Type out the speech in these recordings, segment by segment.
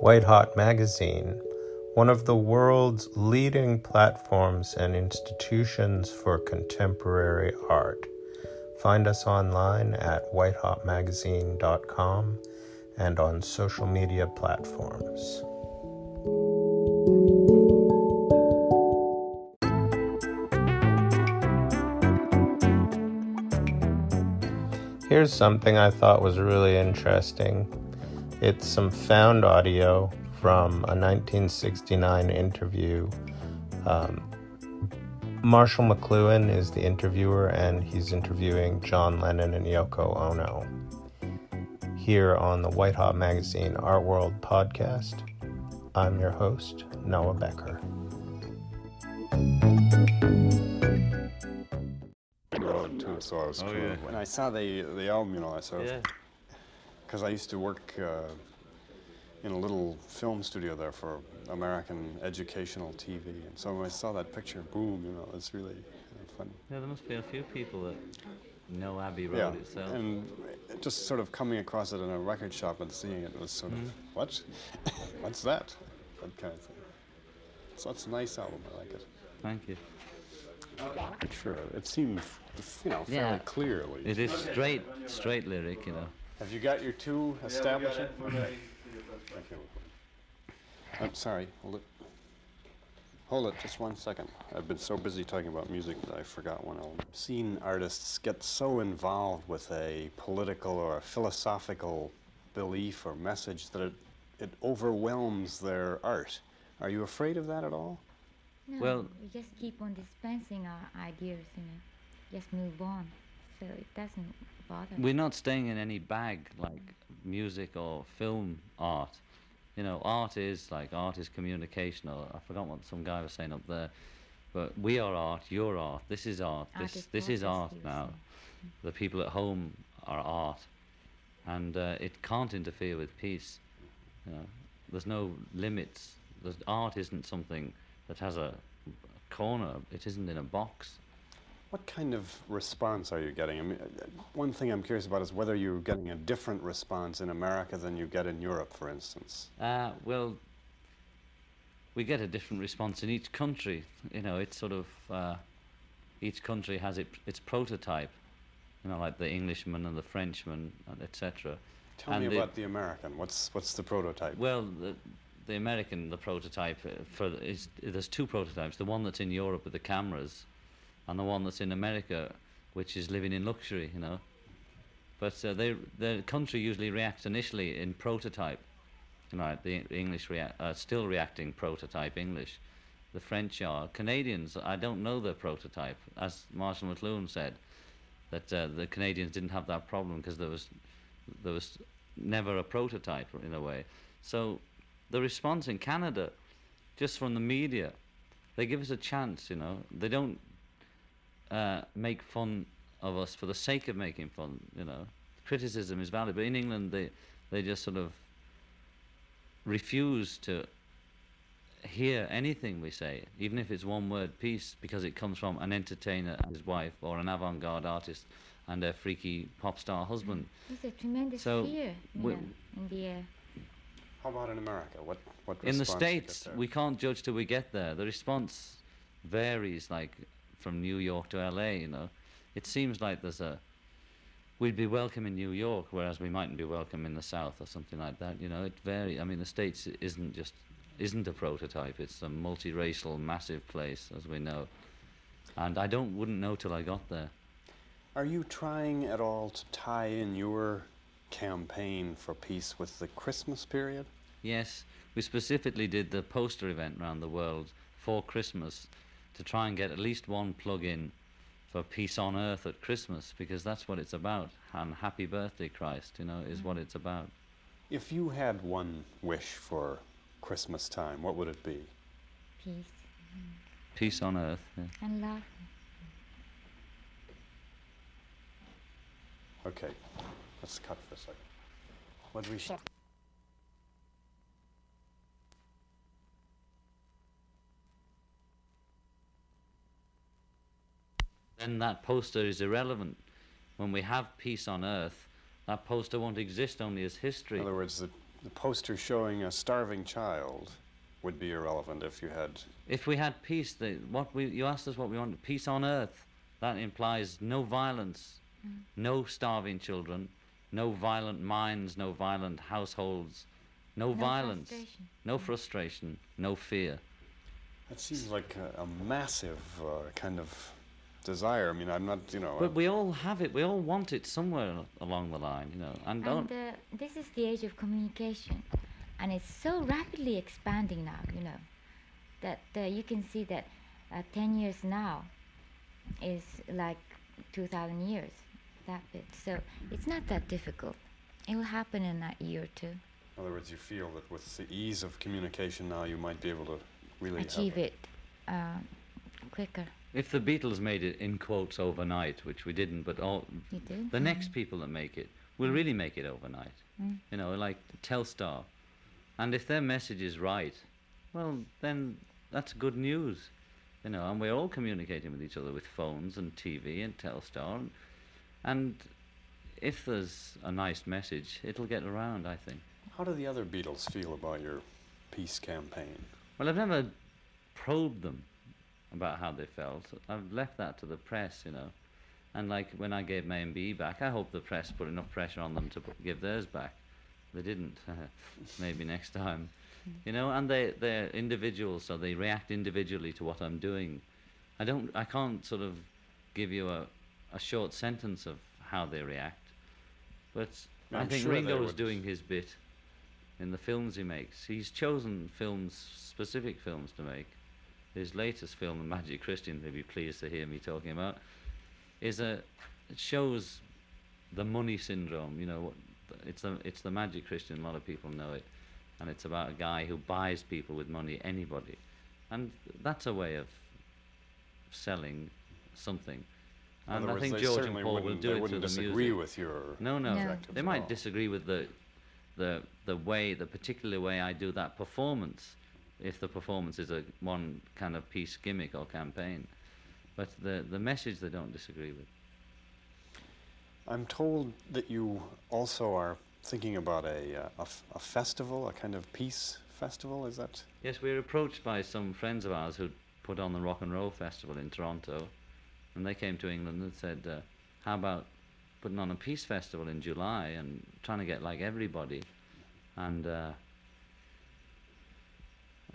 White Hot Magazine, one of the world's leading platforms and institutions for contemporary art. Find us online at whitehotmagazine.com and on social media platforms. Here's something I thought was really interesting. It's some found audio from a 1969 interview. Um, Marshall McLuhan is the interviewer, and he's interviewing John Lennon and Yoko Ono. Here on the White Hot Magazine Art World podcast, I'm your host, Noah Becker. too, so I was Oh, yeah. When I saw the the album, you know, I saw Yeah. Because I used to work uh, in a little film studio there for American educational TV, and so when I saw that picture, boom, you know, it's really uh, fun. Yeah, there must be a few people that know Abbey Road Yeah, itself. and just sort of coming across it in a record shop and seeing it was sort of Mm. what? What's that? That kind of thing. So it's a nice album. I like it. Thank you. Sure, it seems you know fairly Yeah. clear at least. It is straight, straight lyric, you know. Have you got your two establishing? Okay. I'm sorry. Hold it. Hold it just one second. I've been so busy talking about music that I forgot one element. I've seen artists get so involved with a political or a philosophical belief or message that it, it overwhelms their art. Are you afraid of that at all? No, Well- we just keep on dispensing our ideas, you know, just move on. So it doesn't bother. We're not staying in any bag like music or film art. You know, art is like art is communication. Or I forgot what some guy was saying up there, but we are art. You're art. This is art. Art This is this is art now. saying. The people at home are art, and uh, it can't interfere with peace. You know, there's no limits. There's, art isn't something that has a corner. It isn't in a box. What kind of response are you getting? I mean, one thing I'm curious about is whether you're getting a different response in America than you get in Europe, for instance. Uh, well, we get a different response in each country. You know, it's sort of uh, each country has it, its prototype. You know, like the Englishman and the Frenchman, etc. Tell And me the- about the American. What's what's the prototype? Well, the, the American, the prototype uh, for is there's two prototypes. The one that's in Europe with the cameras, and the one that's in America, which is living in luxury. You know, but uh, they the country usually reacts initially in prototype. You know, the English rea- are still reacting prototype English. The French are. Canadians, I don't know their prototype. As Marshall McLuhan said, that uh, the Canadians didn't have that problem because there was there was never a prototype in a way. So the response in Canada, just from the media, they give us a chance. You know, they don't uh, make fun of us for the sake of making fun. You know, criticism is valid, but in England they they just sort of refuse to hear anything we say, even if it's one word peace, because it comes from an entertainer and his wife, or an avant-garde artist and their freaky pop star husband. There's a tremendous So, fear, you we- know, in the air. How about in America? What what in the response do you get states we can't judge till we get there the response varies like from new york to la you know. It seems like there's a we'd be welcome in new york whereas we mightn't be welcome in the south or something like that you know. It varies i mean the states isn't just isn't a prototype it's a multiracial massive place as we know. And i don't wouldn't know till i got there. Are you trying at all to tie in your campaign for peace with the Christmas period? Yes, we specifically did the poster event around the world for Christmas to try and get at least one plug in for peace on earth at Christmas because that's what it's about. And happy birthday, Christ, you know, is what it's about. If you had one wish for Christmas time, what would it be? Peace Peace on earth. Yeah. and love. Okay, let's cut for a second. What do we? Sure. Then that poster is irrelevant. When we have peace on earth, that poster won't exist only as history. In other words, the the poster showing a starving child would be irrelevant if you had. If we had peace, the, what we you asked us what we want, peace on earth. That implies no violence, no starving children, no violent minds, no violent households, no, No violence, frustration. no frustration, no fear. That seems like a, a massive uh, kind of desire. I mean, I'm not, you know. But we all have it. We all want it somewhere along the line, you know. And don't. And uh, this is the age of communication, and it's so rapidly expanding now. You know, that uh, you can see that uh, ten years now is like two thousand years. That bit. So it's not that difficult. It will happen in that year or two. in other words, you feel that with the ease of communication now, you might be able to really Achieve it uh, quicker. If the Beatles made it in quotes overnight, which we didn't, but all did. the next people that make it will really make it overnight. Mm. You know, like Telstar. And if their message is right, well, then that's good news. You know, and we're all communicating with each other with phones and TV and Telstar. And, and if there's a nice message, it'll get around, I think. How do the other Beatles feel about your peace campaign? Well, I've never probed them about how they felt. I've left that to the press, you know. And like when I gave MBE back, I hope the press put enough pressure on them to p- give theirs back. They didn't. Maybe next time, you know. And they they're individuals, so they react individually to what I'm doing. I don't. I can't sort of give you a a short sentence of how they react. But I I'm think sure Ringo's doing his bit in the films he makes. He's chosen films, specific films to make. His latest film, The Magic Christian, they'll be pleased to hear me talking about, is a it shows the money syndrome. You know, it's the it's the Magic Christian. A lot of people know it, and it's about a guy who buys people with money, anybody, and that's a way of selling something. And I words, think George and Paul will do it wouldn't disagree music. with your No, no. No. They might disagree with the, the, the way, the particular way I do that performance, if the performance is a one kind of piece gimmick or campaign. But the, the message they don't disagree with. I'm told that you also are thinking about a, uh, a, f- a festival, a kind of peace festival. Is that? Yes, we were approached by some friends of ours who'd put on the Rock and Roll Festival in Toronto, and they came to England and said, uh, "How about putting on a peace festival in July and trying to get like everybody, and uh,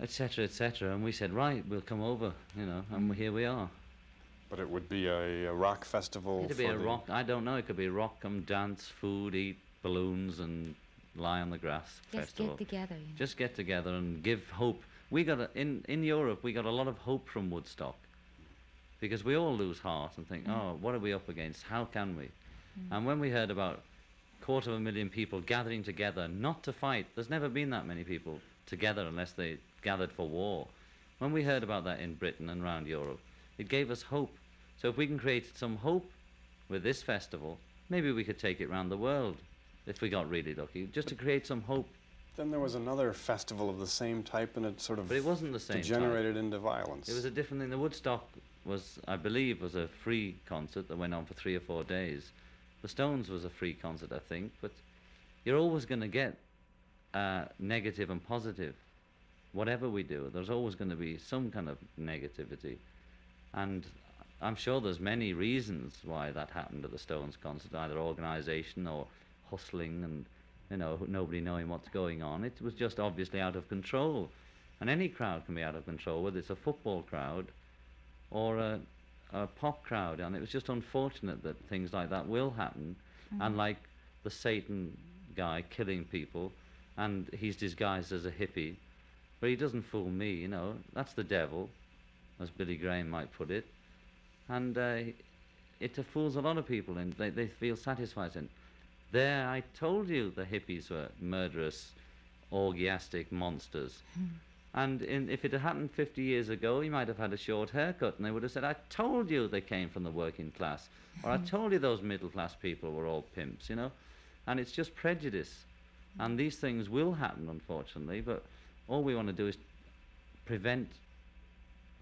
etc. etc." And we said, "Right, we'll come over," you know, and mm. here we are. But it would be a, a rock festival. It'd be a the- rock. I don't know. It could be a rock, come dance, food, eat balloons, and lie on the grass Just festival. get together. You know. Just get together and give hope. We got a, in in Europe. We got a lot of hope from Woodstock, because we all lose heart and think, mm. oh, what are we up against? How can we? Mm. And when we heard about quarter of a million people gathering together, not to fight, there's never been that many people together unless they gathered for war. When we heard about that in Britain and around Europe, it gave us hope. So if we can create some hope with this festival, maybe we could take it round the world if we got really lucky, just to create some hope. Then there was another festival of the same type, and it sort of But it wasn't the same. type. degenerated into violence. It was a different thing. The Woodstock was, I believe, was a free concert that went on for three or four days. The Stones was a free concert, I think, but you're always going to get uh, negative and positive. Whatever we do, there's always going to be some kind of negativity, and I'm sure there's many reasons why that happened at the Stones concert, either organisation or hustling and you know nobody knowing what's going on. It was just obviously out of control, and any crowd can be out of control, whether it's a football crowd or a, a pop crowd, and it was just unfortunate that things like that will happen, mm-hmm. and like the Satan guy killing people, and he's disguised as a hippie, but he doesn't fool me, you know. That's the devil, as Billy Graham might put it, and uh, it fools a lot of people, and they, they feel satisfied. And there, I told you the hippies were murderous, orgiastic monsters. And in, if it had happened 50 years ago, he might have had a short haircut, and they would have said, I told you they came from the working class, or I told you those middle class people were all pimps, you know? And it's just prejudice. And these things will happen, unfortunately, but all we want to do is prevent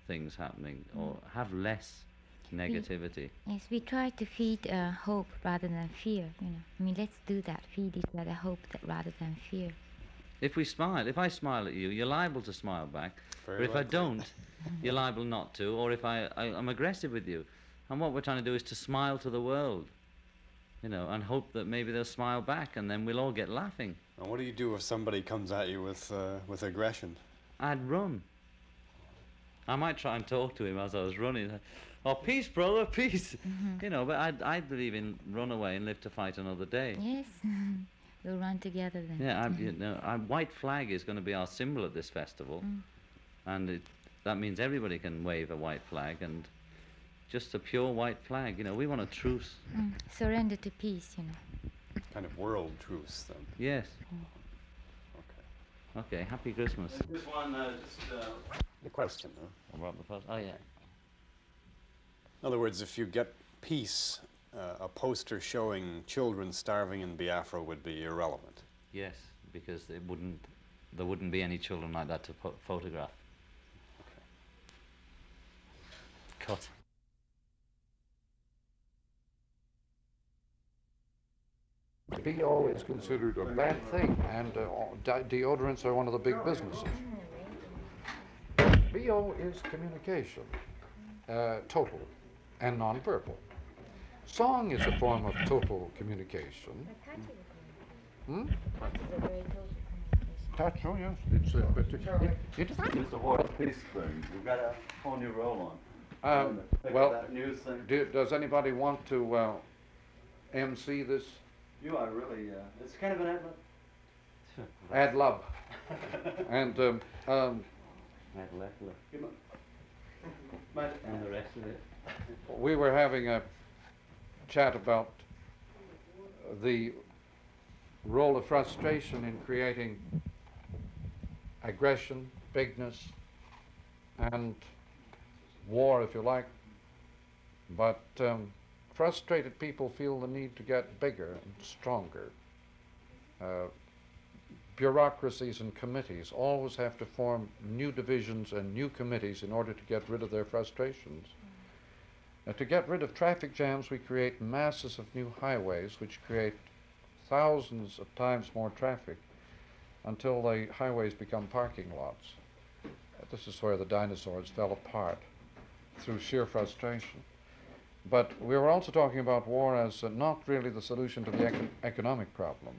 things happening or have less negativity. Yes, we try to feed uh, hope rather than fear. You know, I mean, let's do that. Feed each other hope that rather than fear. If we smile, if I smile at you, you're liable to smile back. Very but if I don't, you're liable not to. Or if I, I, I'm aggressive with you. And what we're trying to do is to smile to the world, you know, and hope that maybe they'll smile back and then we'll all get laughing. And what do you do if somebody comes at you with uh, with aggression? I'd run. I might try and talk to him as I was running. Oh, peace, brother, peace. You know, but I'd, I'd believe in run away and live to fight another day. Yes, we'll run together then. Yeah, I, you know, our white flag is going to be our symbol at this festival, and it, that means everybody can wave a white flag and just a pure white flag. You know, we want a truce. Mm, Surrender to peace, you know. Kind of world truce, then. Yes. Okay. Okay. Happy Christmas. This one, uh, just uh, the question. Huh? About the post. Oh yeah. In other words, if you get peace, uh, a poster showing children starving in Biafra would be irrelevant. Yes, because it wouldn't. There wouldn't be any children like that to pho- photograph. Cut. BO is considered a bad thing, and uh, de- deodorants are one of the big businesses. BO is communication, uh, total and nonverbal. Song is a form of total communication. Hmm? Touch, oh yes, it's, uh, but it, it, it It's a peace thing. We've got a whole new roll on. um, well, that news thing. do, does anybody want to uh, MC this You are really, uh, it's kind of an outlet. ad lib? And um, um, Right, left, left. Give me- Might- And the rest of it. we were having a chat about the role of frustration in creating aggression, bigness, and war, if you like. But um, frustrated people feel the need to get bigger and stronger. Uh, bureaucracies and committees always have to form new divisions and new committees in order to get rid of their frustrations. Uh, to get rid of traffic jams, we create masses of new highways, which create thousands of times more traffic until the highways become parking lots. This is where the dinosaurs fell apart through sheer frustration. But we were also talking about war as uh, not really the solution to the econ- economic problem.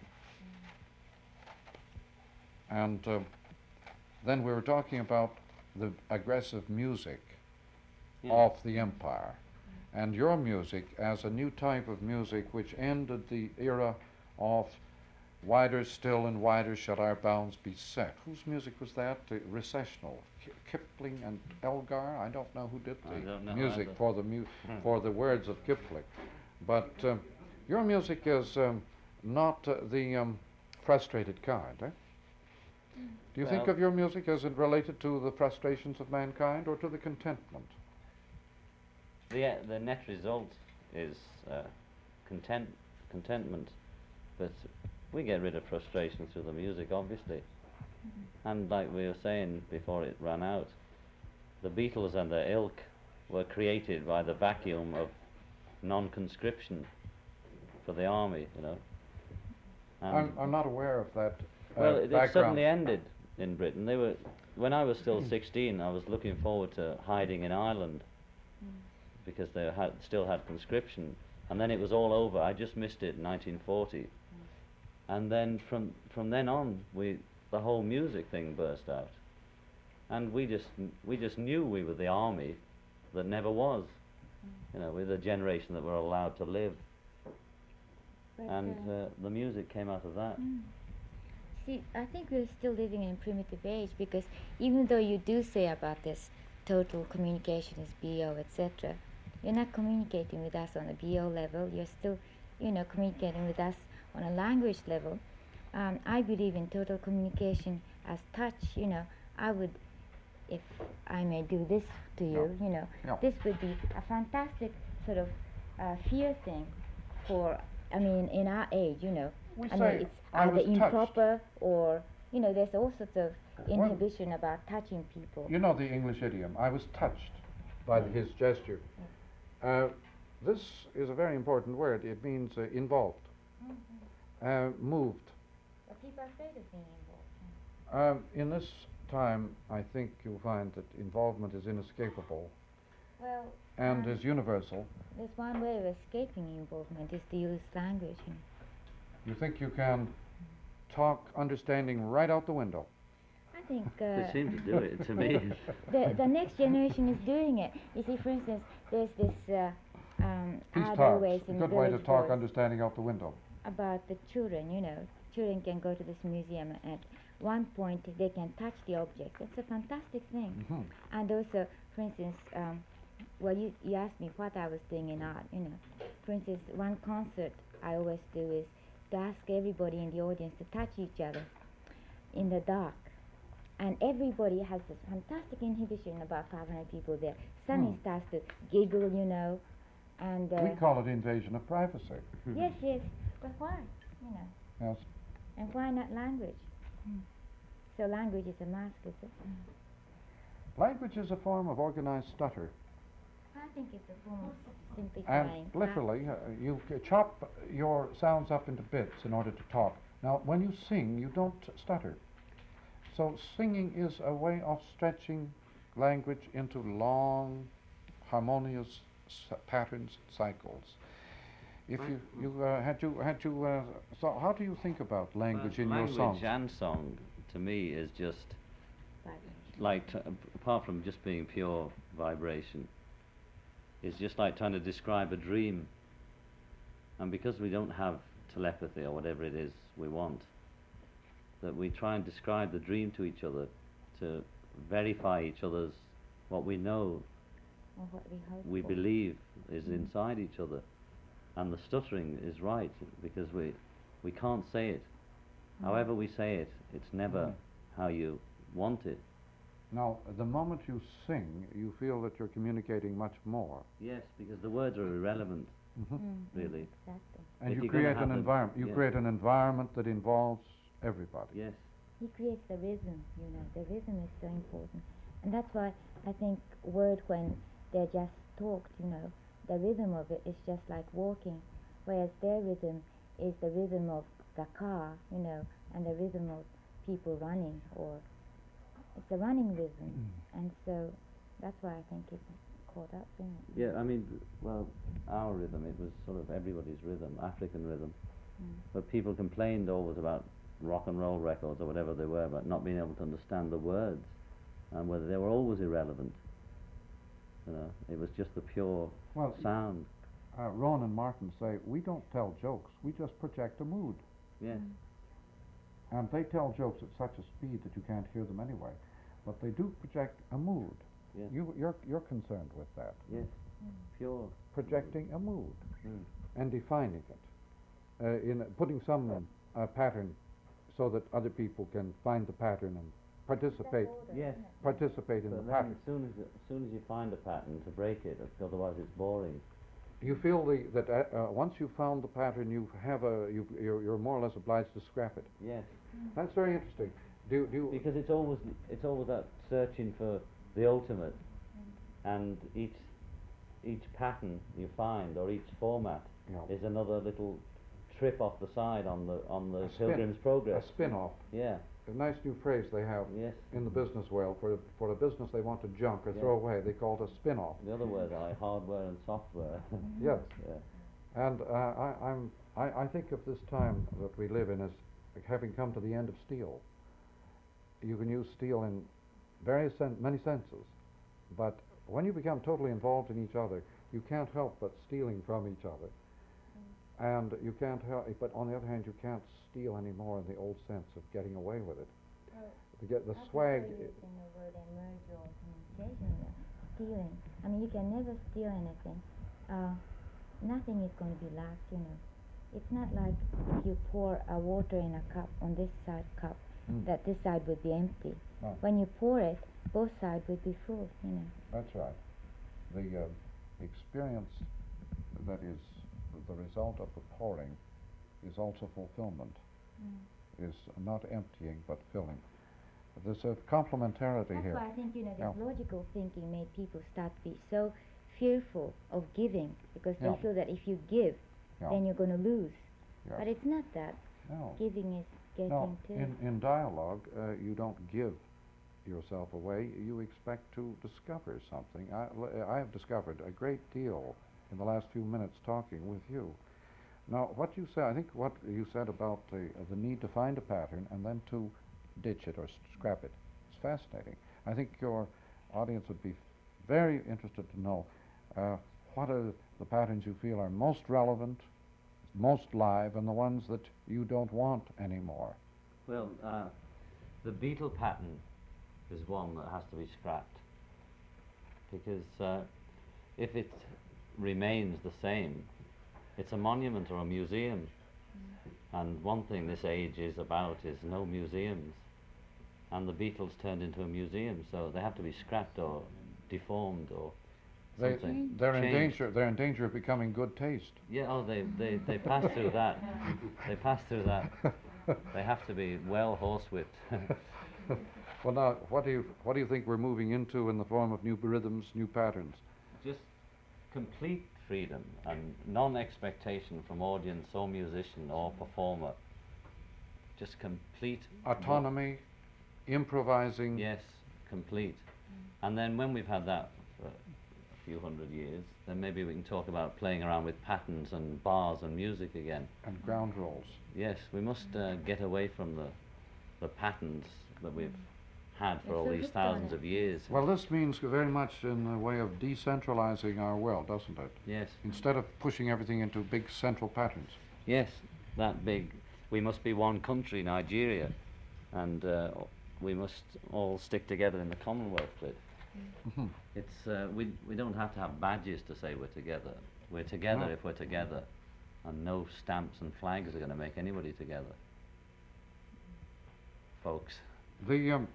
And uh, then we were talking about the aggressive music of the empire and your music as a new type of music which ended the era of wider still and wider shall our bounds be set. Whose music was that? The recessional. Kipling and Elgar? I don't know who did the music either. for the mu- Hmm. for the words of Kipling. But um, your music is um, not uh, the um, frustrated kind, eh? Do you think of your music as it related to the frustrations of mankind or to the contentment? The uh, the net result is uh, content contentment, but we get rid of frustration through the music, obviously. And like we were saying before it ran out, the Beatles and their ilk were created by the vacuum of non-conscription for the army, you know. I'm, I'm not aware of that. Uh, well, it, it suddenly ended in Britain. They were, when I was still 16, I was looking forward to hiding in Ireland because they had still had conscription, and then it was all over. I just missed it in 1940, and then from from then on, we the whole music thing burst out, and we just we just knew we were the army that never was. You know, we're the generation that were allowed to live, But, and uh, uh, the music came out of that. See, I think we're still living in a primitive age because even though you do say about this total communication is BO, etc., you're not communicating with us on a BO level. You're still, you know, communicating with us on a language level. Um, I believe in total communication as touch. You know, I would, if I may do this to you, you know, Yeah. this would be a fantastic sort of uh, fear thing for. I mean, in our age, you know, We I mean, it's "I either was touched." improper or you know, there's all sorts of Well- inhibition about touching people. You know the English idiom, I was touched by the- his gesture. Uh, this is a very important word. It means uh, involved, uh, moved. But people are afraid of being involved. Um, in this time, I think you'll find that involvement is inescapable Well, and um, is universal. there's one way of escaping involvement is to use language. You know. You think you can talk understanding right out the window. I think They uh, seem to do it to me. the the next generation is doing it. You see, for instance, there's this uh, um, Peace other talks. ways A in good way to village talk boards understanding out the window. About the children. You know, children can go to this museum and at one point they can touch the object. It's a fantastic thing. hmm And also, for instance, um, well, you, you asked me what I was doing in art, you know. For instance, one concert I always do is to ask everybody in the audience to touch each other in the dark. And everybody has this fantastic inhibition, about 500 people there. Sunny Hmm. starts to giggle, you know, and uh, We call it invasion of privacy. yes, yes, but why, you know, Yes. and why not language? So language is a mask, is it? Language is a form of organized stutter. I think it's a form of And simplifying. literally, uh, you chop your sounds up into bits in order to talk. Now, when you sing, you don't stutter. So, singing is a way of stretching language into long, harmonious s- patterns, cycles. If you, you uh, had you had you, uh, so how do you think about language Well, in language your songs? Language and song, to me, is just Vibration. like, t- apart from just being pure vibration, is just like trying to describe a dream. And because we don't have telepathy or whatever it is we want, that we try and describe the dream to each other to verify each other's what we know, Or what we hope we believe is Mm. inside each other. And the stuttering is right because we we can't say it. Mm. However we say it, it's never Mm. how you want it. Now, the moment you sing, you feel that you're communicating much more. Yes, because the words are irrelevant. Mm, mm, really. Exactly. And If you create an environment. You yeah. create an environment that involves everybody. Yes. He creates the rhythm, you know. The rhythm is so important. And that's why I think word when they're just talked, you know, the rhythm of it is just like walking. Whereas their rhythm is the rhythm of the car, you know, and the rhythm of people running or it's a running rhythm. Mm. And so that's why I think it's caught up in it. Yeah, I mean, well, our rhythm, it was sort of everybody's rhythm, African rhythm. Mm. But people complained always about rock and roll records or whatever they were, about not being able to understand the words and whether they were always irrelevant. You know, it was just the pure Well, sound. uh, Rowan and Martin say we don't tell jokes; we just project a mood, Yes. and they tell jokes at such a speed that you can't hear them anyway. But they do project a mood. Yes. You, you're you're concerned with that, Yes. Pure. projecting a mood Mm. and defining it, uh, in putting some uh, pattern, so that other people can find the pattern and participate Yes. participate in the But then pattern. as soon as, as soon as you find a pattern to break it, otherwise it's boring. Do you feel the, that uh, uh, once you've found the pattern, you have a you you're, you're more or less obliged to scrap it. Yes. That's very interesting. Do do you, Because it's always it's always that searching for the ultimate, and each each pattern you find or each format know, is another little trip off the side on the on the A spin. Pilgrim's a Progress. spin-off? Yeah. A nice new phrase they have Yes. in the business world for for a business they want to junk or Yeah. throw away. They call it a spin-off. The other words are hardware and software. Yes, yeah. and uh, I, I'm I, I think of this time that we live in as having come to the end of steel. You can use steel in various sen- many senses, but when you become totally involved in each other, you can't help but stealing from each other. And you can't help, but on the other hand, you can't steal anymore in the old sense of getting away with it. To get the swag, using the word communication, stealing. I mean, you can never steal anything. Uh, nothing is going to be left, you know. It's not like if you pour uh, water in a cup on this side cup, Mm. that this side would be empty. No. When you pour it, both sides would be full, you know. That's right. The uh, experience that is the result of the pouring is also fulfillment, is not emptying but filling. There's a complementarity That's here. why I think, you know, this Yeah. logical thinking made people start to be so fearful of giving because Yeah. they feel that if you give, Yeah. then you're going to lose. But it's not that. No. Giving is getting No, to. in, in dialogue, uh, you don't give yourself away. You expect to discover something. I, l- I have discovered a great deal in the last few minutes talking with you. Now, what you said, I think what you said about the, uh, the need to find a pattern and then to ditch it or scrap it is fascinating. I think your audience would be very interested to know uh, what are the patterns you feel are most relevant, most live, and the ones that you don't want anymore. Well, uh, the Beatle pattern is one that has to be scrapped because uh, if it remains the same, it's a monument or a museum. And one thing this age is about is no museums. And the Beatles turned into a museum, so they have to be scrapped or deformed or They, something. they're in danger. They're in danger of becoming good taste. Yeah, oh, they, they, they pass through that. They pass through that. They have to be well horsewhipped. Well, now, what do you what do you think we're moving into in the form of new rhythms, new patterns? Complete freedom and non-expectation from audience or musician or performer. Just complete Autonomy, improvising. Yes, complete. And then when we've had that for a few hundred years, then maybe we can talk about playing around with patterns and bars and music again. and ground rolls. Yes, we must uh, get away from the the patterns that we've had for Yes, all these thousands of years. Well, this means very much in the way of decentralizing our world, doesn't it? yes, Instead of pushing everything into big central patterns. yes, that big. We must be one country, Nigeria, and uh, we must all stick together in the Commonwealth bit. Mhm. It's uh, we we don't have to have badges to say we're together. We're together No. if we're together, and no stamps and flags are going to make anybody together, folks. The um,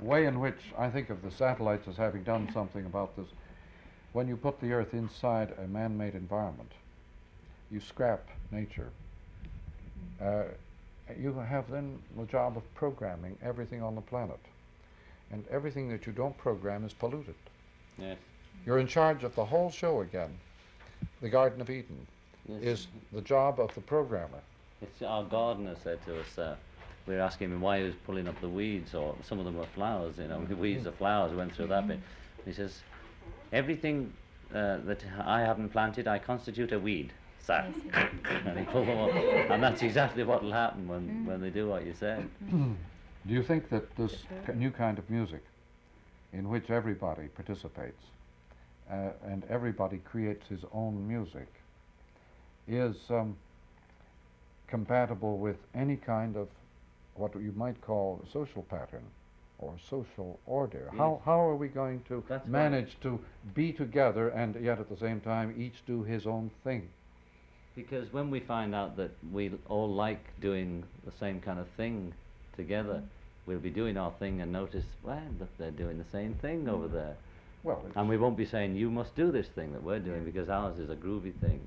way in which I think of the satellites as having done something about this, when you put the Earth inside a man-made environment, you scrap nature. Uh, you have then the job of programming everything on the planet. And everything that you don't program is polluted. Yes. You're in charge of the whole show again. The Garden of Eden yes. is the job of the programmer. It's our gardener said to us. Uh, we were asking him why he was pulling up the weeds, or some of them were flowers. You know, weeds are flowers. Went through that bit. He says, everything uh, that I haven't planted, I constitute a weed, sir. and he pulled them up, and that's exactly what will happen when, when they do what you said. Do you think that this k- new kind of music, in which everybody participates uh, and everybody creates his own music, is um, compatible with any kind of what you might call social pattern or social order? How, how are we going to That's manage to be together and yet at the same time each do his own thing? Because when we find out that we all like doing the same kind of thing together, we'll be doing our thing and notice, well, look, they're doing the same thing over mm. there. Well, And we won't be saying, you must do this thing that we're doing because ours is a groovy thing.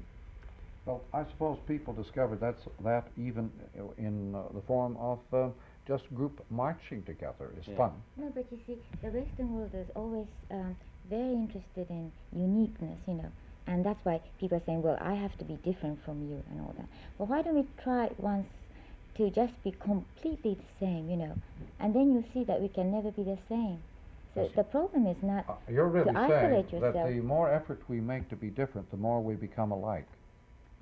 Well, I suppose people discovered that's, that even uh, in uh, the form of uh, just group marching together is Yeah. fun. No, but you see, the Western world is always um, very interested in uniqueness, you know, and that's why people are saying, well, I have to be different from you and all that. Well, why don't we try once to just be completely the same, you know, and then you see that we can never be the same. So Yes. the problem is not Uh, You're really saying isolate that the more effort we make to be different, the more we become alike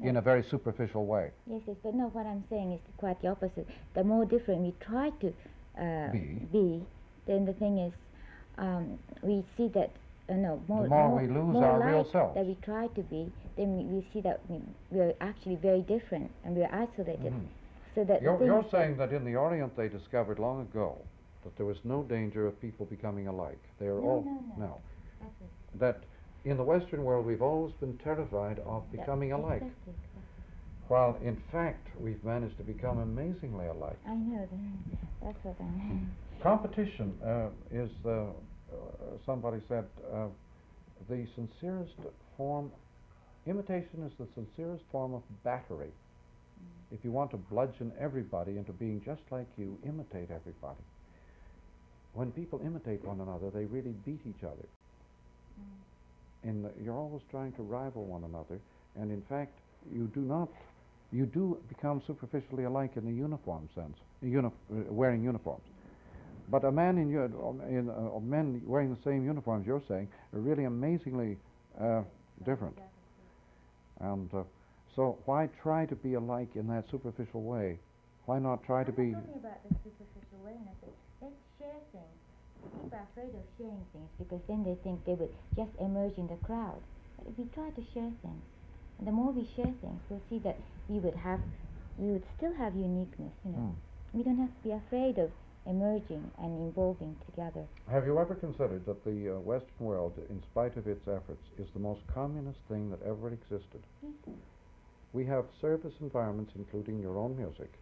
in a very superficial way. Yes, yes, but no, what I'm saying is quite the opposite. The more different we try to uh, Be. then the thing is, um, we see that, uh, no, more, the more we lose more our real selves. that we try to be, then we, we see that we, we're actually very different and we're isolated. Mhm. So that You're, you're saying that in the Orient they discovered long ago that there was no danger of people becoming alike. They are No, all no, no. That's it. that in the Western world we've always been terrified of becoming alike, exactly. while in fact we've managed to become amazingly alike. I know, that. that's what I mean. Competition uh, is, uh, uh, somebody said, uh, the sincerest form, imitation is the sincerest form of battery. If you want to bludgeon everybody into being just like you, imitate everybody. When people imitate one another, they really beat each other. The, you're always trying to rival one another, and in fact, you do not you do become superficially alike in the uniform sense, uh, wearing uniforms. But a man in, your, in uh, men wearing the same uniforms you're saying are really amazingly uh, different. And uh, so why try to be alike in that superficial way? Why not try to be? I'm talking about the superficial way, and. People are afraid of sharing things because then they think they will just emerge in the crowd. But if we try to share things, and the more we share things, we'll see that we would have, we would still have uniqueness. You know, Hmm. we don't have to be afraid of emerging and evolving together. Have you ever considered that the uh, Western world, in spite of its efforts, is the most communist thing that ever existed? Yes. We have service environments, including your own music,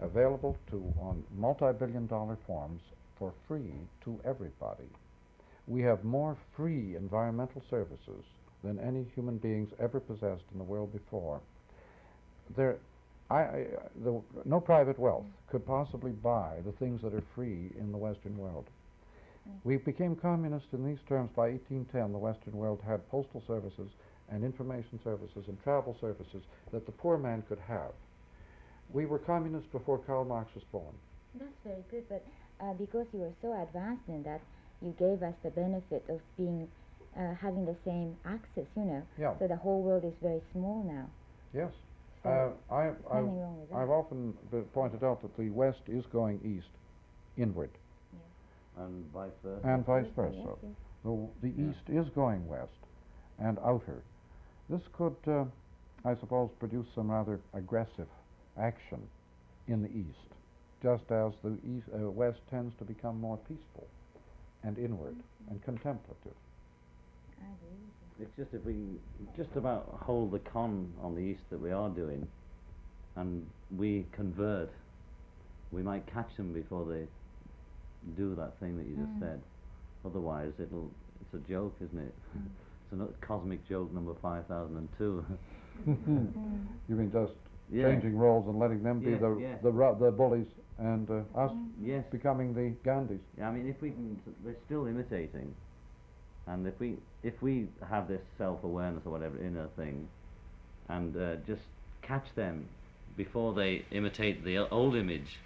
available to on multi-billion dollar forms for free to everybody. We have more free environmental services than any human beings ever possessed in the world before. There, I, I, the, no private wealth could possibly buy the things that are free in the Western world. Mm. We became communist in these terms by 1810. The Western world had postal services and information services and travel services that the poor man could have. We were communists before Karl Marx was born. That's very good, but uh, because you were so advanced in that, you gave us the benefit of being, uh, having the same access. You know, Yeah. so the whole world is very small now. Yes. So Uh, I, there's I, nothing wrong with that. I've often be- pointed out that the West is going east, inward, And vice versa. and vice versa. yes, yes. The, the Yeah. east is going west and outer. This could, uh, I suppose, produce some rather aggressive action in the east, just as the east, uh, west tends to become more peaceful and inward and contemplative. I agree with you. It's just if we just about hold the con on the east that we are doing, and we convert, we might catch them before they do that thing that you just Mm. said. Otherwise, it'll it's a joke, isn't it? it's a cosmic joke number five thousand and two. Mm. You mean just Yeah. changing roles and letting them be Yes, the, yes. the, the bullies and uh, us yes. becoming the Gandhis? Yeah, I mean, if we can, they're still imitating, and if we if we have this self-awareness or whatever inner thing, and uh, just catch them before they imitate the old image,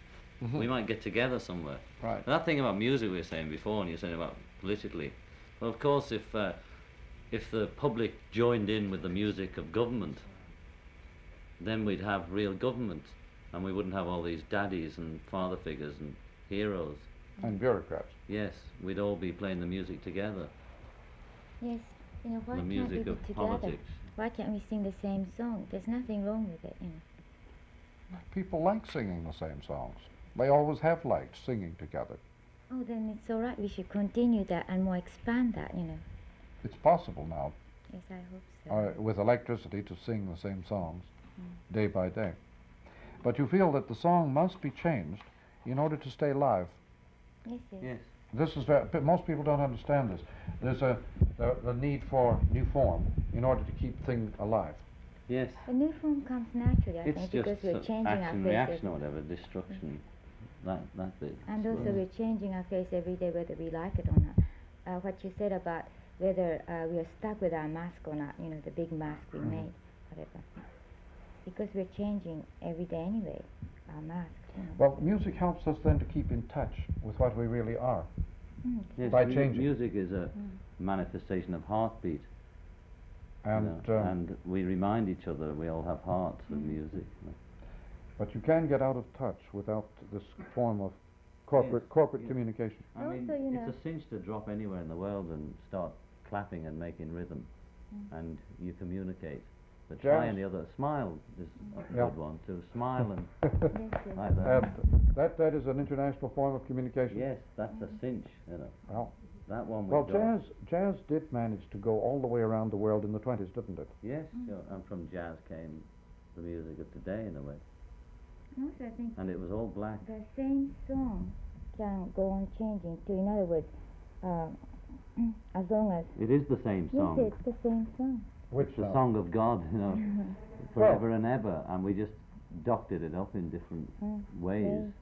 we might get together somewhere. Right. That thing about music we were saying before, and you were saying about politically. Well, of course, if uh, if the public joined in with the music of government, then we'd have real government, and we wouldn't have all these daddies and father figures and heroes. And bureaucrats. Yes, we'd all be playing the music together. Yes, you know, why the can't we music be of together? politics. Why can't we sing the same song? There's nothing wrong with it, you know. People like singing the same songs. They always have liked singing together. Oh, then it's all right. We should continue that and more expand that, you know. It's possible now Yes, I hope so. uh, with electricity to sing the same songs day by day. But you feel that the song must be changed in order to stay live. yes, yes. Yes. This is very, but most people don't understand this. There's a the, the need for new form in order to keep things alive. Yes. The new form comes naturally, I It's think, just because we're changing action, our face. reaction, or whatever, destruction. That that's it. And So- also, we're changing our face every day, whether we like it or not. Uh, what you said about whether uh, we are stuck with our mask or not, you know, the big mask we Mm-hmm. made, whatever. Because we're changing every day anyway, our mask. You know. Well, music helps us then to keep in touch with what we really are. Mm, Yes, by mu- changing. Music is a manifestation of heartbeat. you And, know, um, and we remind each other we all have hearts with music. but you can get out of touch without this form of corporate Yes, corporate yes. communication. I mean, Also, you it's a cinch to drop anywhere in the world and start clapping and making rhythm, and you communicate. But try Jazz. and the other. Smile is a Yeah. good one too. Smile and yes, yes. like that. And that that is an international form of communication. Yes, that's a cinch. You know, Well, that one. we well, got. jazz jazz did manage to go all the way around the world in the 20s, didn't it? Yes, sure. and from jazz came the music of today in a way, And also, I think and it was all black. the same song can go on changing too. In other words, uh, as long as It is the same yes, song. it's the same song. Which It's the song? song of God, you know, forever and ever, and we just doctored it up in different Mm, ways yes.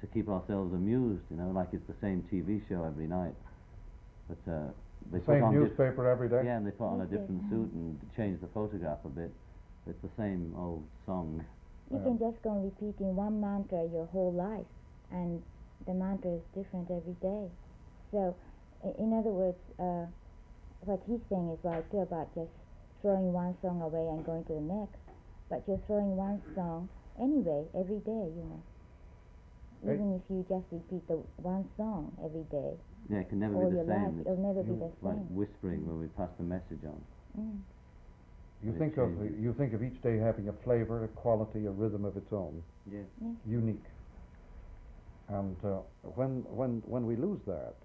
to keep ourselves amused, you know, like it's the same TV show every night. But uh, they The put same on newspaper every day. yeah, and they put on a Okay. different suit and change the photograph a bit, It's the same old song. You can just go on repeating one mantra your whole life, and the mantra is different every day. So, in other words, uh, what he's saying is right too about just throwing one song away and going to the next. But you're throwing one song anyway every day, you know. Right. Even if you just repeat the one song every day Yeah, it can never all be your the life, same. it'll never be the It's like whispering when we pass the message on. Mm. You It think of you think of each day having a flavor, a quality, a rhythm of its own, Yeah. unique. And uh, when when when we lose that,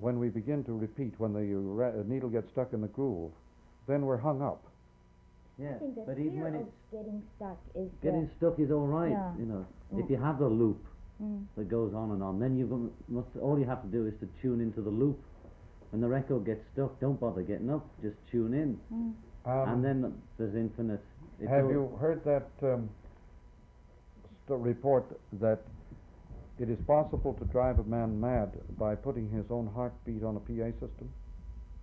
when we begin to repeat, when the ra- needle gets stuck in the groove, then we're hung up. Yeah, I think the but even when of it's getting stuck is getting stuck is all right. Yeah. You know, Mm. if you have the loop the, mm, that goes on and on, then you must all you have to do is to tune into the loop. When the record gets stuck, don't bother getting up. Just tune in, mm. Um, and then there's infinite. it have you heard that um, st- report that it is possible to drive a man mad by putting his own heartbeat on a PA system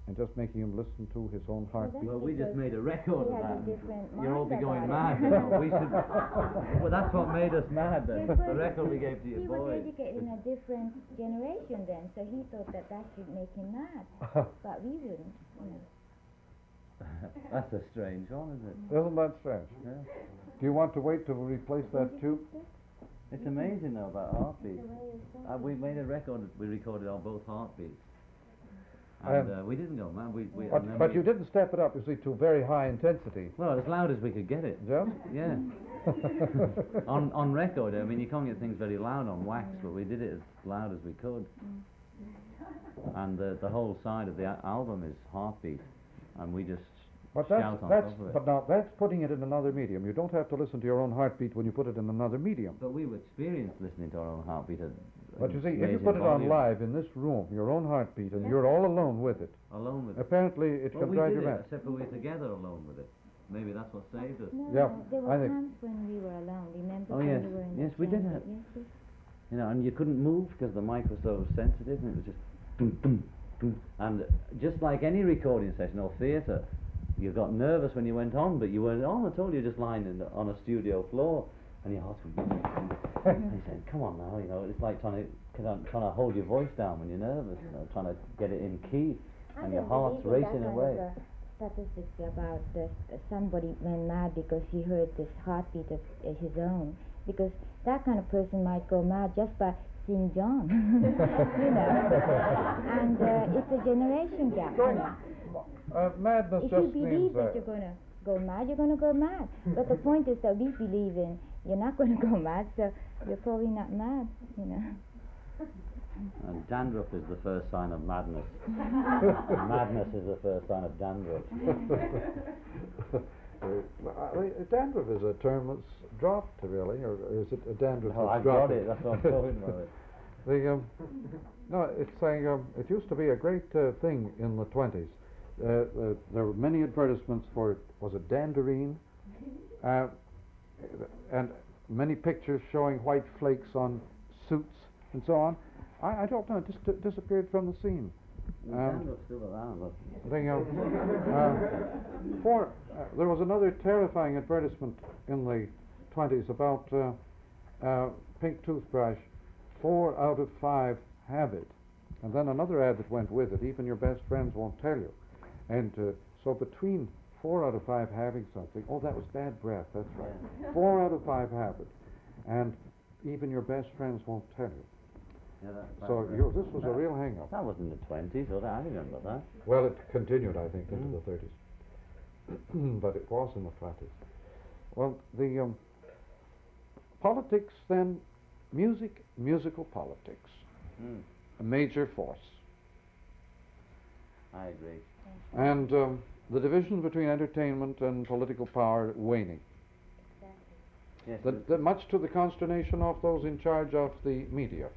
and just making him listen to his own Well, heartbeat? Well, we just made a record we of that. You'll all be going mad. it. you know, we should. Well, that's what made us mad. Then the record we gave to your He was educated in a different generation then, so he thought that that should make him mad. but we wouldn't, you know. That's a strange one, isn't it? Isn't that strange? Yeah. Do you want to wait to replace that tube? It's amazing though about heartbeats. The way it's Uh, we made a record. We recorded on both heartbeats, and Um, uh, we didn't go man. We, we But, but we- you didn't step it up, you see, to very high intensity. Well, as loud as we could get it. Yes? Yeah. on on record, I mean, you can't get things very loud on wax, but we did it as loud as we could. And the the whole side of the album is heartbeat, and we just But that's, shout on that's, top of it. but now that's putting it in another medium. You don't have to listen to your own heartbeat when you put it in another medium. But we were experienced listening to our own heartbeat. At But you see, if you put it on volume, live in this room, your own heartbeat, and you're all alone with it, alone with it. apparently it Well, can we drive you mad. except for we were together alone with it. Maybe that's what saved us. No, Yeah, no, there I were think- times when we were alone. Remember Oh, when yes. we were in Yes, the we did chamber? that. Yes, yes. You know, and you couldn't move because the mic was so sensitive, and it was just boom, boom, boom. And just like any recording session or theatre, you got nervous when you went on, but you weren't on at all. You're just lying in the, on a studio floor, and your heart's going. and you saying, "Come on now," you know. It's like trying to trying to- trying to hold your voice down when you're nervous. You know, trying to get it in key, I and your don't heart's believe racing that away. Kind of, statistics about this, uh, somebody went mad because he heard this heartbeat of uh, his own. Because that kind of person might go mad just by seeing John, you know. and uh, it's a generation gap. you know. Uh, madness If you believe means that that. you're going to go mad, you're going to go mad. But the point is that we believe in you're not going to go mad, so you're probably not mad, you know. And dandruff is the first sign of madness. madness is the first sign of dandruff. Uh, uh, dandruff is a term that's dropped, really, or is it a dandruff No, that's I've got dropped? it. That's what I'm talking about. The, um, no, it's saying um, it used to be a great uh, thing in the 20s. Uh, uh, there were many advertisements for, it was it Danderine? Uh, and many pictures showing white flakes on suits and so on. I, I don't know, it just di- disappeared from the scene. Um, around. Look. Um, uh, for, uh, there was another terrifying advertisement in the 20s about uh, uh, pink toothbrush. Four out of five have it. And then another ad that went with it, even your best friends won't tell you. And uh, so between four out of five having something, oh, that was bad breath, that's right. Four out of five have it. And even your best friends won't tell you. Yeah, that, that, So you, this was a real hang up. That was in the twenties, or I remember that. Well, it continued, I think, into Mm. the 30s. but it was in the 20s. Well, the um, politics then, music, musical politics, Mm, a major force. I agree. And um, the division between entertainment and political power waning. Yes. The, the, much to the consternation of those in charge of the media.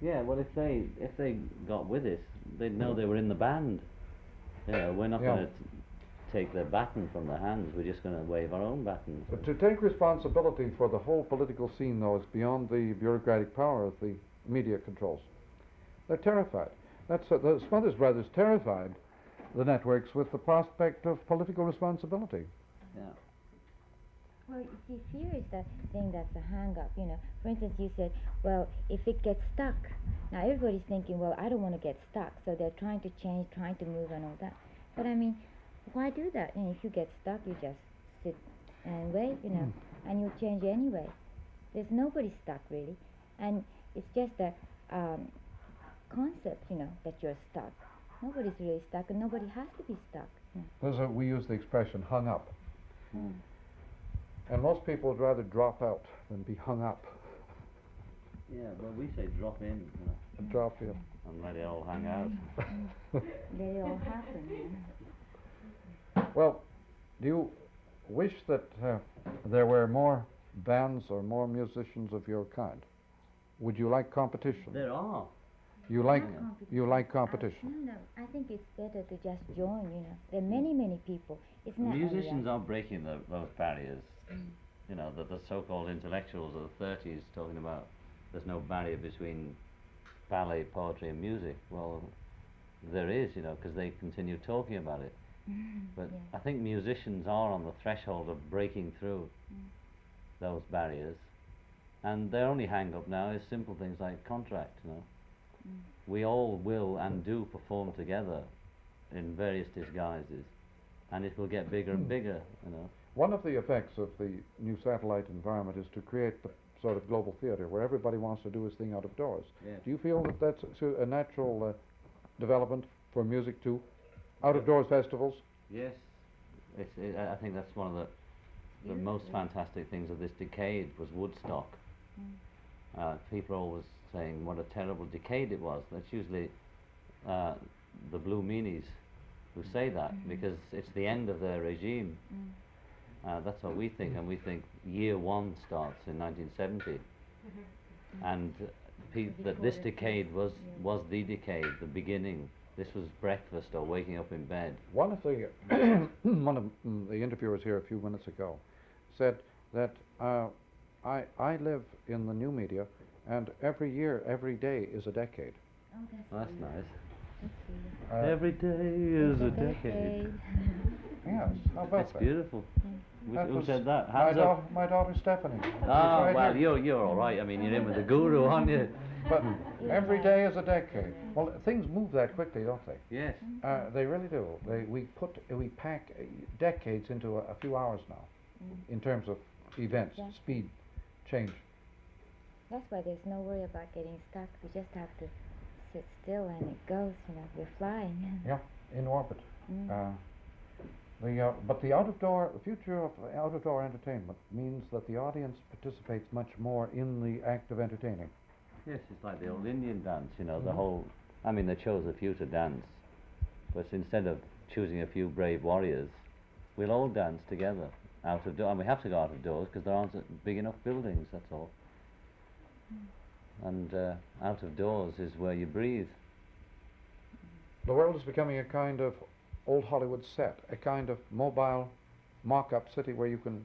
yeah. Well, if they if they got with us, they'd know they were in the band. You know, we're not Yeah. going to take their baton from their hands. We're just going to wave our own batons. But to take responsibility for the whole political scene, though, is beyond the bureaucratic power of the media controls. They're terrified. That's uh, the Smothers Brothers terrified the networks with the prospect of political responsibility. Yeah. Well, you see, fear is the thing that's a hang up, you know. For instance, you said, well, if it gets stuck, now everybody's thinking, well, I don't want to get stuck, so they're trying to change, trying to move and all that. But I mean, why do that? And if you get stuck, you just sit and wait, you know, and you'll change anyway. There's nobody stuck really, and it's just a um, concept, you know, that you're stuck. Nobody's really stuck, and nobody has to be stuck. you know. A, we use the expression hung up. Mm. And most people would rather drop out than be hung up Yeah, well, we say drop in, you know, drop in. and let it all hang out. They all happen. You know. Well, do you wish that uh, there were more bands or more musicians of your kind? Would you like competition? There are. You like competition. you like competition? no, no. I think it's better to just join. You know, there are many, many people. It's not Musicians are breaking the, those barriers. You know, the, the so-called intellectuals of the 30s talking about there's no barrier between ballet, poetry, and music. Well, there is, you know, because they continue talking about it. But Yeah. I think musicians are on the threshold of breaking through mm. those barriers. And their only hang up now is simple things like contract, you know. We all will and do perform together in various disguises. And it will get bigger and bigger, you know. One of the effects of the new satellite environment is to create the sort of global theatre where everybody wants to do his thing out of doors. Yeah. Do you feel that that's a natural uh, development for music too? Out of doors festivals? Yes, it's, it, I I think that's one of the the most fantastic things of this decade was Woodstock. Uh, people always saying what a terrible decade it was. That's usually uh, the Blue Meanies who say that because it's the end of their regime. Uh, that's what we think, and we think year one starts in 1970, and uh, pe- that this decade was yeah. was the decade, the beginning. This was breakfast or waking up in bed. One of the one of mm, the interviewers here a few minutes ago said that uh, I I live in the new media, and every year, every day is a decade. Oh, that's, Well, that's nice. that's Uh, Every day is a decade. yes, how about That's that? beautiful. Who, That who said that? My, Hands up. daughter, my daughter Stephanie. She's Ah, right well, here. you're you're all right. I mean, you're in with the guru, aren't you? But every day is a decade. Well, things move that quickly, don't they? Yes. Uh, they really do. They, we put we pack uh, decades into a, a few hours now, in terms of events, Yeah. speed, change. That's why there's no worry about getting stuck. We just have to sit still and it goes. You know, we're flying. Yeah, in orbit. Mm. Uh, the, uh, but the out of door, the future of out of door entertainment means that the audience participates much more in the act of entertaining. Yes, it's like the old Indian dance, you know, the whole. I mean, they chose a few to dance, but instead of choosing a few brave warriors, we'll all dance together out of door, and we have to go out of doors because there aren't big enough buildings. That's all. And uh, out of doors is where you breathe. The world is becoming a kind of old Hollywood set, a kind of mobile mock-up city where you can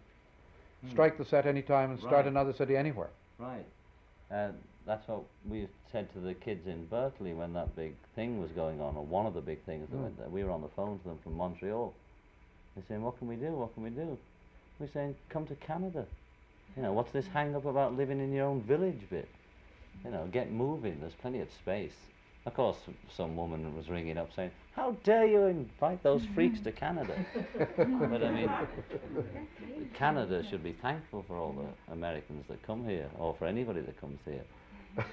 strike the set anytime and start Right. another city anywhere. Right. Uh, that's what we said to the kids in Berkeley when that big thing was going on, or one of the big things that Mm. went. We were on the phone to them from Montreal. They're saying, "What can we do? What can we do?" We're saying, "Come to Canada." You know, what's this hang up about living in your own village bit? You know, get moving. There's plenty of space. Of course, some woman was ringing up saying, "How dare you invite those freaks to Canada?" but I mean, Canada should be thankful for all the Americans that come here, or for anybody that comes here,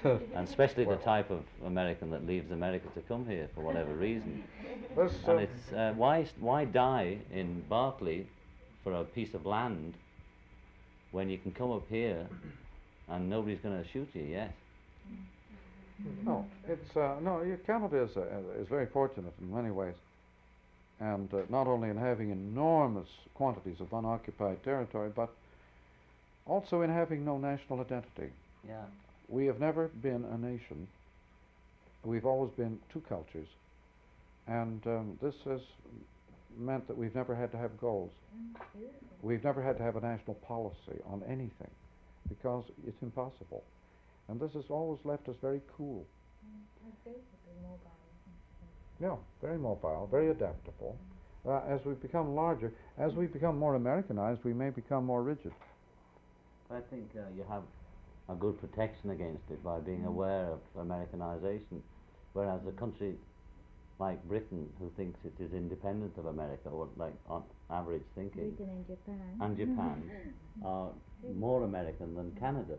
and especially the type of American that leaves America to come here for whatever reason. And uh, it's uh, why why die in Berkeley for a piece of land when you can come up here and nobody's going to shoot you yet. No, it's uh, no. you- Canada is uh, is very fortunate in many ways, and uh, not only in having enormous quantities of unoccupied territory, but also in having no national identity. Yeah. We have never been a nation. We've always been two cultures, and um, this has meant that we've never had to have goals. We've never had to have a national policy on anything, because it's impossible. And this has always left us very cool. Yeah, very mobile, very adaptable. Uh, as we become larger, as we become more Americanized, we may become more rigid. I think uh, you have a good protection against it by being aware of Americanization, whereas the country like Britain, who thinks it is independent of America, or like on average thinking, Britain and Japan. and Japan are more American than Canada.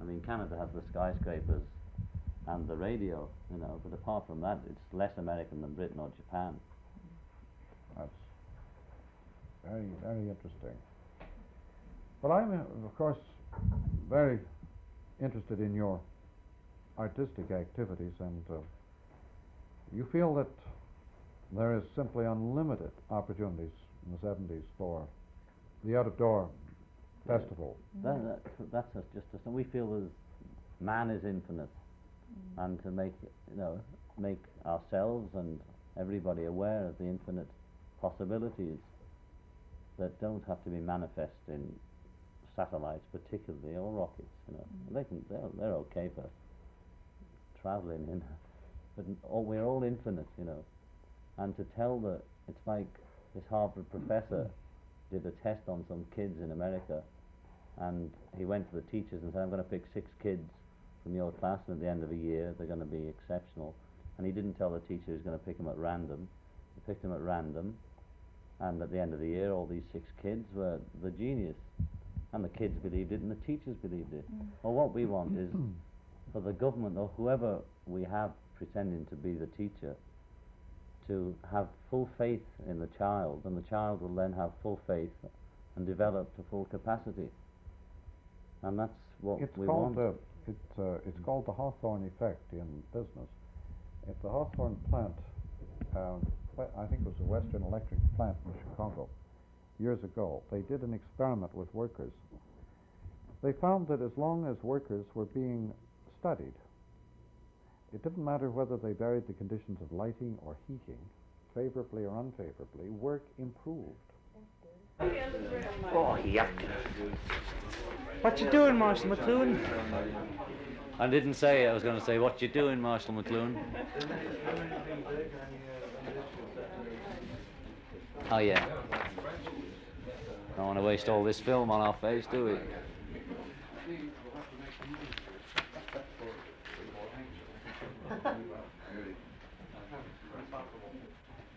I mean, Canada has the skyscrapers and the radio, you know, but apart from that, it's less American than Britain or Japan. That's very, very interesting. But I'm, uh, of course, very interested in your artistic activities, and uh, you feel that there is simply unlimited opportunities in the 70s for the out of door festival. That, that, that's us- just as we feel as man is infinite, mm. and to make you know make ourselves and everybody aware of the infinite possibilities that don't have to be manifest in satellites, particularly or rockets. You know, mm. they can they're, they're okay for traveling in, but all, we're all infinite. You know, and to tell that it's like this Harvard professor did a test on some kids in America and he went to the teachers and said, I'm going to pick six kids from your class, and at the end of a year, they're going to be exceptional. And he didn't tell the teacher he was going to pick them at random. He picked them at random, and at the end of the year, all these six kids were the genius. And the kids believed it, and the teachers believed it. Mm. Well, what we want is for the government or whoever we have pretending to be the teacher to have full faith in the child, and the child will then have full faith and develop to full capacity. And that's what It's we called want. uh, it's uh, it's called the Hawthorne effect in business. If the Hawthorne plant, we- I think it was a Western Electric plant in Chicago, years ago, they did an experiment with workers. They found that as long as workers were being studied, it didn't matter whether they varied the conditions of lighting or heating, favorably or unfavorably, work improved. Oh, yeah. What you doing, Marshall McLuhan? I didn't say I was going to say, What you doing, Marshall McLuhan? Oh, yeah. Don't want to waste all this film on our face, do we?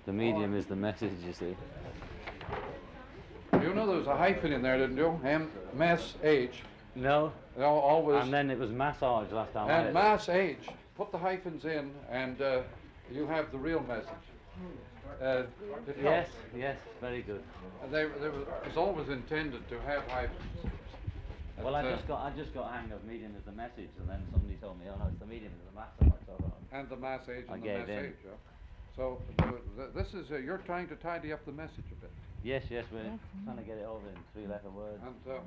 The medium is the message, you see. You know there was a hyphen in there, didn't you? mess M S H. No. All- always And then it was massage last time. And mass age. Put the hyphens in, and uh, you have the real message. Uh. Yes, yes, very good. And They, they it was always intended to have hyphens. Well, I uh, just got I just got hang of medium as the message, and then somebody told me, oh no, it's the medium as the massage. So I thought, And the mass age I and the gave mass in. age. Yeah. So uh, th- this is uh, you're trying to tidy up the message a bit. yes, yes, we're Yes, trying to get it over in three-letter words. And uh,